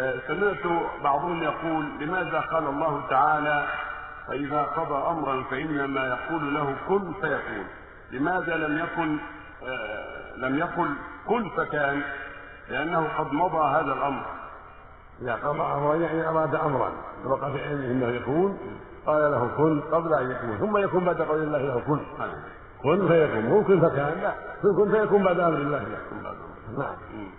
آه، سمعت بعضهم يقول لماذا قال الله تعالى فإذا قضى أمرا فإنما يقول له كن فيكون لماذا لم يكن آه، لم يقل كن فكان؟ لأنه قد مضى هذا الأمر. إذا قضى أمرا يعني أراد أمرا وقع في علمه أنه يكون قال له كن قبل أن يكون ثم يكون بعد قول الله له كن. نعم. كن فيكون مو كن فكان لا كن فيكون بعد أمر الله نعم.